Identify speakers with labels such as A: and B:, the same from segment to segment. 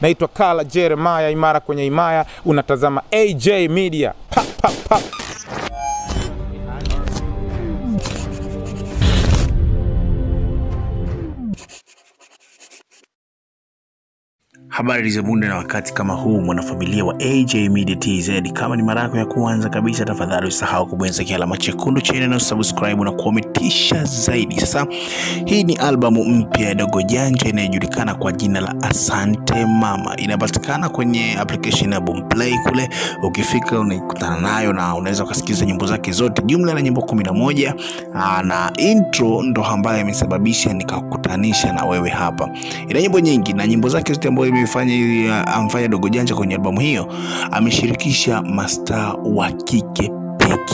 A: Naitwa Kala Jeremiah, imara kwenye imaya. Unatazama AJ Media. Pa, pa, pa.
B: Habari za na wakati kama huu, mwanafamilia wa AJ Media TZ. Kama ni mara yako ya kwanza kabisa, tafadhali usahau kubonyeza kialama chekundu chini na usubscribe na kuometisha zaidi. Sasa hii ni albamu mpya ya Dogo Janja inayojulikana kwa jina la Asante Mama. Inapatikana kwenye application ya Boomplay kule, ukifika unaikutana nayo na unaweza ukasikiza nyimbo zake zote, jumla na nyimbo kumi na moja na intro ndo ambayo imesababisha nikakutanisha na wewe hapa. Ina nyimbo nyingi na nyimbo zake zote ambayo imefanya amfanya Dogo Janja kwenye albamu hiyo, ameshirikisha mastaa wa kike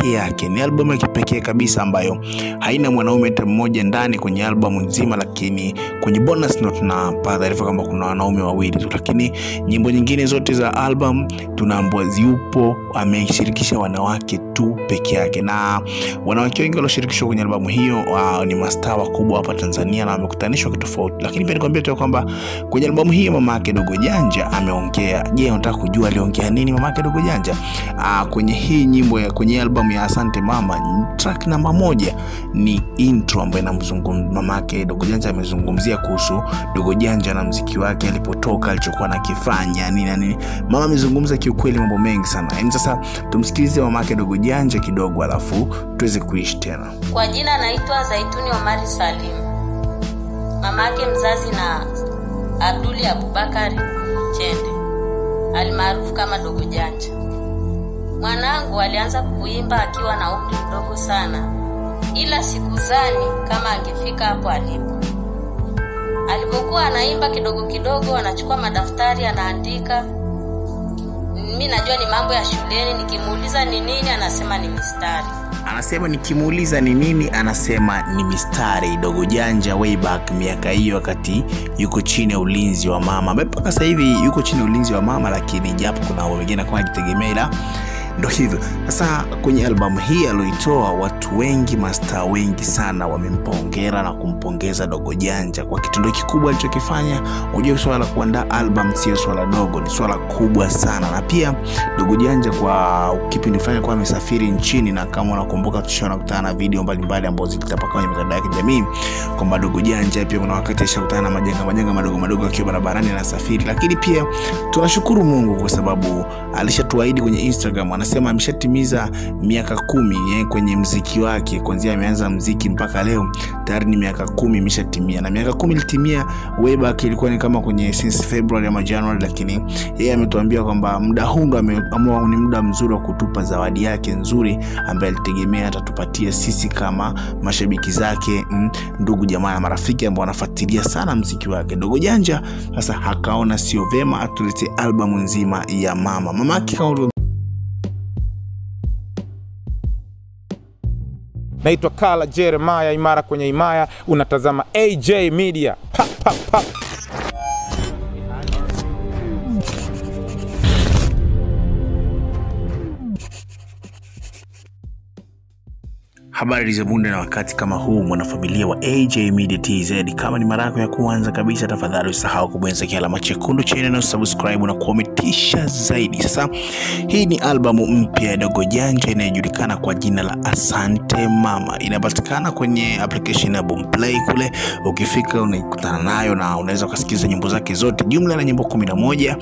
B: peke yake. Ni albamu ya kipekee kabisa ambayo haina mwanaume hata mmoja ndani kwenye albamu nzima, lakini kwenye bonus note tunapata taarifa kwamba kuna wanaume wawili tu, lakini nyimbo nyingine zote za album tunaambiwa ziupo, ameshirikisha wanawake tu peke yake, na wanawake wengi walioshirikishwa kwenye albamu hiyo uh, ni mastaa wakubwa hapa Tanzania na wamekutanishwa kitofauti. Lakini pia nikwambia tu kwamba kwenye albamu hiyo mama yake Dogo Janja ameongea. Je, unataka kujua aliongea nini mama yake Dogo Janja? Uh, kwenye hii nyimbo ya kwenye albamu ya Asante Mama, track namba moja ni intro ambayo inamzungumzia mama Dogo Janja. Amezungumzia kuhusu Dogo Janja na mziki wake alipotoka, alichokuwa nakifanya nini na nini. Mama amezungumza kiukweli mambo mengi sana. Yaani sasa tumsikilize mamake Dogo Janja kidogo, alafu tuweze kuishi tena.
C: Kwa jina anaitwa Zaituni Omari Salim, mama yake mzazi na Abduli Abubakari Chende alimaarufu kama Dogo Janja. Mwanangu alianza kuimba akiwa na umri mdogo sana, ila sikuzani kama angefika hapo alipo. Alipokuwa anaimba kidogo kidogo, anachukua madaftari anaandika. Mimi najua ni mambo ya shuleni, nikimuuliza ni nini, anasema ni mistari.
B: Anasema nikimuuliza ni nini, anasema ni mistari. Dogo Janja way back miaka hiyo, wakati yuko chini ya ulinzi wa mama, mpaka sasa hivi yuko chini ya ulinzi wa mama, lakini japo kuna mengine kwa ajitegemea, ila ndo hivyo sasa. Kwenye albamu hii alioitoa, watu wengi, mastaa wengi sana wamempongera na kumpongeza Dogo Janja kwa kitendo kikubwa alichokifanya. Unajua, swala la kuandaa album sio swala dogo, ni swala kubwa sana. Na pia Dogo Janja kwa kipindi fulani alikuwa amesafiri nchini, na kama unakumbuka, tushaona na video mbalimbali ambazo zilitapakaa kwenye mitandao ya kijamii kwamba Dogo Janja pia kuna wakati ashakutana na majanga majanga madogo madogo akiwa barabarani anasafiri, lakini pia tunashukuru Mungu kwa sababu alishatuahidi kwenye Instagram anasema ameshatimiza miaka kumi ye, kwenye mziki wake. Kwanzia ameanza mziki mpaka leo tayari ni miaka kumi imeshatimia, na miaka kumi ilitimia wayback ilikuwa ni kama kwenye since February ama January, lakini yeye ametuambia kwamba muda huu ndo ameamua ni muda mzuri wa kutupa zawadi yake nzuri ambaye alitegemea atatupatia sisi kama mashabiki zake, mm, ndugu jamaa na marafiki ambao wanafuatilia sana mziki wake. Dogo Janja sasa akaona sio vema atulete albamu nzima ya mama. Mama yake kama
A: Naitwa Kala Jeremiah, imara kwenye imaya. Unatazama AJ Media. Pa, pa, pa.
B: Habari za na wakati kama huu, mwanafamilia wa AJ Media TZ. Kama ni mara yako ya kwanza kabisa, tafadhali usahau kubonyeza kialama chekundu chini na subscribe na kuometisha zaidi. Sasa hii ni albamu mpya ya Dogo Janja inayojulikana kwa jina la Asante Mama. Inapatikana kwenye application ya Boomplay kule, ukifika unaikutana nayo na unaweza ukasikiliza nyimbo zake zote, jumla na nyimbo kumi na moja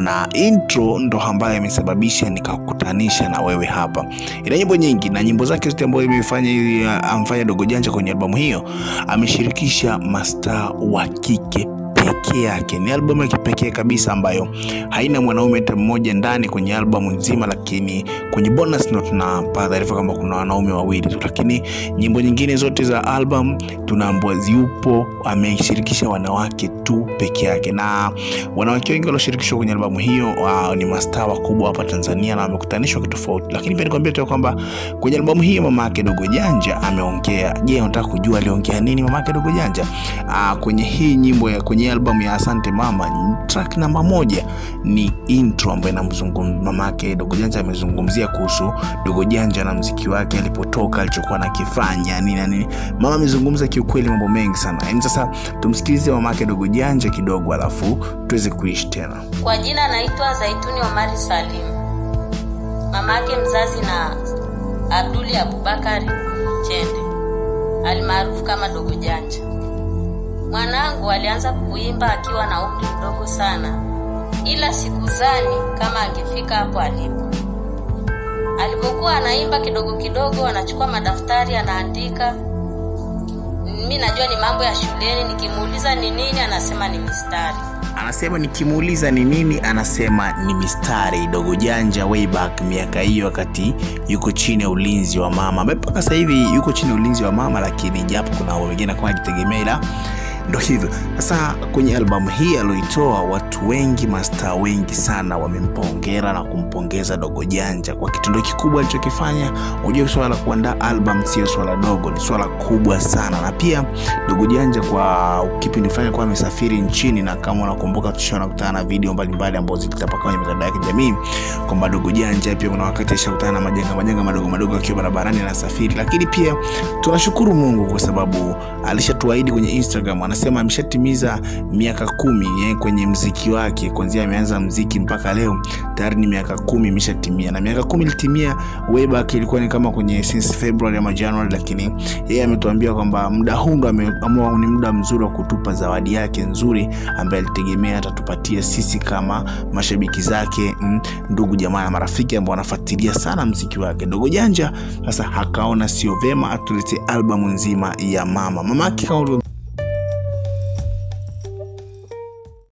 B: na intro ndo ambayo imesababisha nikakutanisha na wewe hapa. Ina nyimbo nyingi na nyimbo zake zote ambayo imefanya ili amfanya Dogo Janja kwenye albamu hiyo, ameshirikisha mastaa wa kike peke yake. Ni albamu ya kipekee kabisa ambayo haina mwanaume hata mmoja ndani kwenye albamu nzima, lakini kwenye bonus note tunapata taarifa kwamba kuna wanaume wawili tu, lakini nyimbo nyingine zote za albamu tunaambua ziupo, ameshirikisha wanawake tu peke yake, na wanawake wengi walioshirikishwa kwenye albamu hiyo uh, ni mastaa wakubwa hapa Tanzania na wamekutanishwa kitofauti. Lakini pia nikwambia tu kwamba kwenye albamu hii mama yake Dogo Janja ameongea. Je, unataka kujua aliongea nini mama yake Dogo Janja? Uh, kwenye hii nyimbo ya kwenye albamu ya Asante Mama, track namba moja ni intro ambayo inamzungumzia mamake Dogo Janja. Amezungumzia kuhusu Dogo Janja na mziki wake alipotoka, alichokuwa nakifanya nini nini. Mama amezungumza kiukweli mambo mengi sana. Yaani sasa tumsikilize mamake Dogo Janja kidogo, alafu tuweze kuishi tena.
C: Kwa jina anaitwa Zaituni Omari Salim, mama yake mzazi na Abduli Abubakari Chende almaarufu kama Dogo Janja. Mwanangu alianza kuimba akiwa na umri mdogo sana, ila sikuzani kama angefika hapo alipo. Alipokuwa anaimba kidogo kidogo, anachukua madaftari anaandika. Mimi najua ni mambo ya shuleni, nikimuuliza ni nini, anasema ni mistari.
B: Anasema nikimuuliza ni nini, anasema ni mistari. Dogo Janja way back miaka hiyo, wakati yuko chini ya ulinzi wa mama, mpaka sasa hivi yuko chini ya ulinzi wa mama, lakini japo kuna wengine kama ajitegemea, ila ndo hivyo sasa. Kwenye albamu hii alioitoa, watu wengi, mastaa wengi sana wamempongera na kumpongeza Dogo Janja kwa kitendo kikubwa alichokifanya. Unajua, swala la kuandaa album sio swala dogo, ni swala kubwa sana. Na pia Dogo Janja kwa kipindi fulani alikuwa amesafiri nchini, na kama unakumbuka, tushaona na video mbalimbali ambazo zilitapakaa kwenye mitandao ya kijamii kwamba Dogo Janja pia kuna wakati ashakutana na majanga majanga madogo madogo akiwa barabarani anasafiri, lakini pia tunashukuru Mungu kwa sababu alishatuahidi kwenye Instagram anasema ameshatimiza miaka kumi ye, kwenye mziki wake. Kwanzia ameanza mziki mpaka leo tayari ni miaka kumi imeshatimia, na miaka kumi ilitimia wayback ilikuwa ni kama kwenye since February ama January, lakini yeye ametuambia kwamba muda huu ndo ameamua ni muda mzuri wa kutupa zawadi yake nzuri ambaye alitegemea atatupatia sisi kama mashabiki zake, m, ndugu jamaa na marafiki ambao wanafuatilia sana mziki wake. Dogo Janja sasa akaona sio vema atuletee albamu nzima ya mama. Mamake kama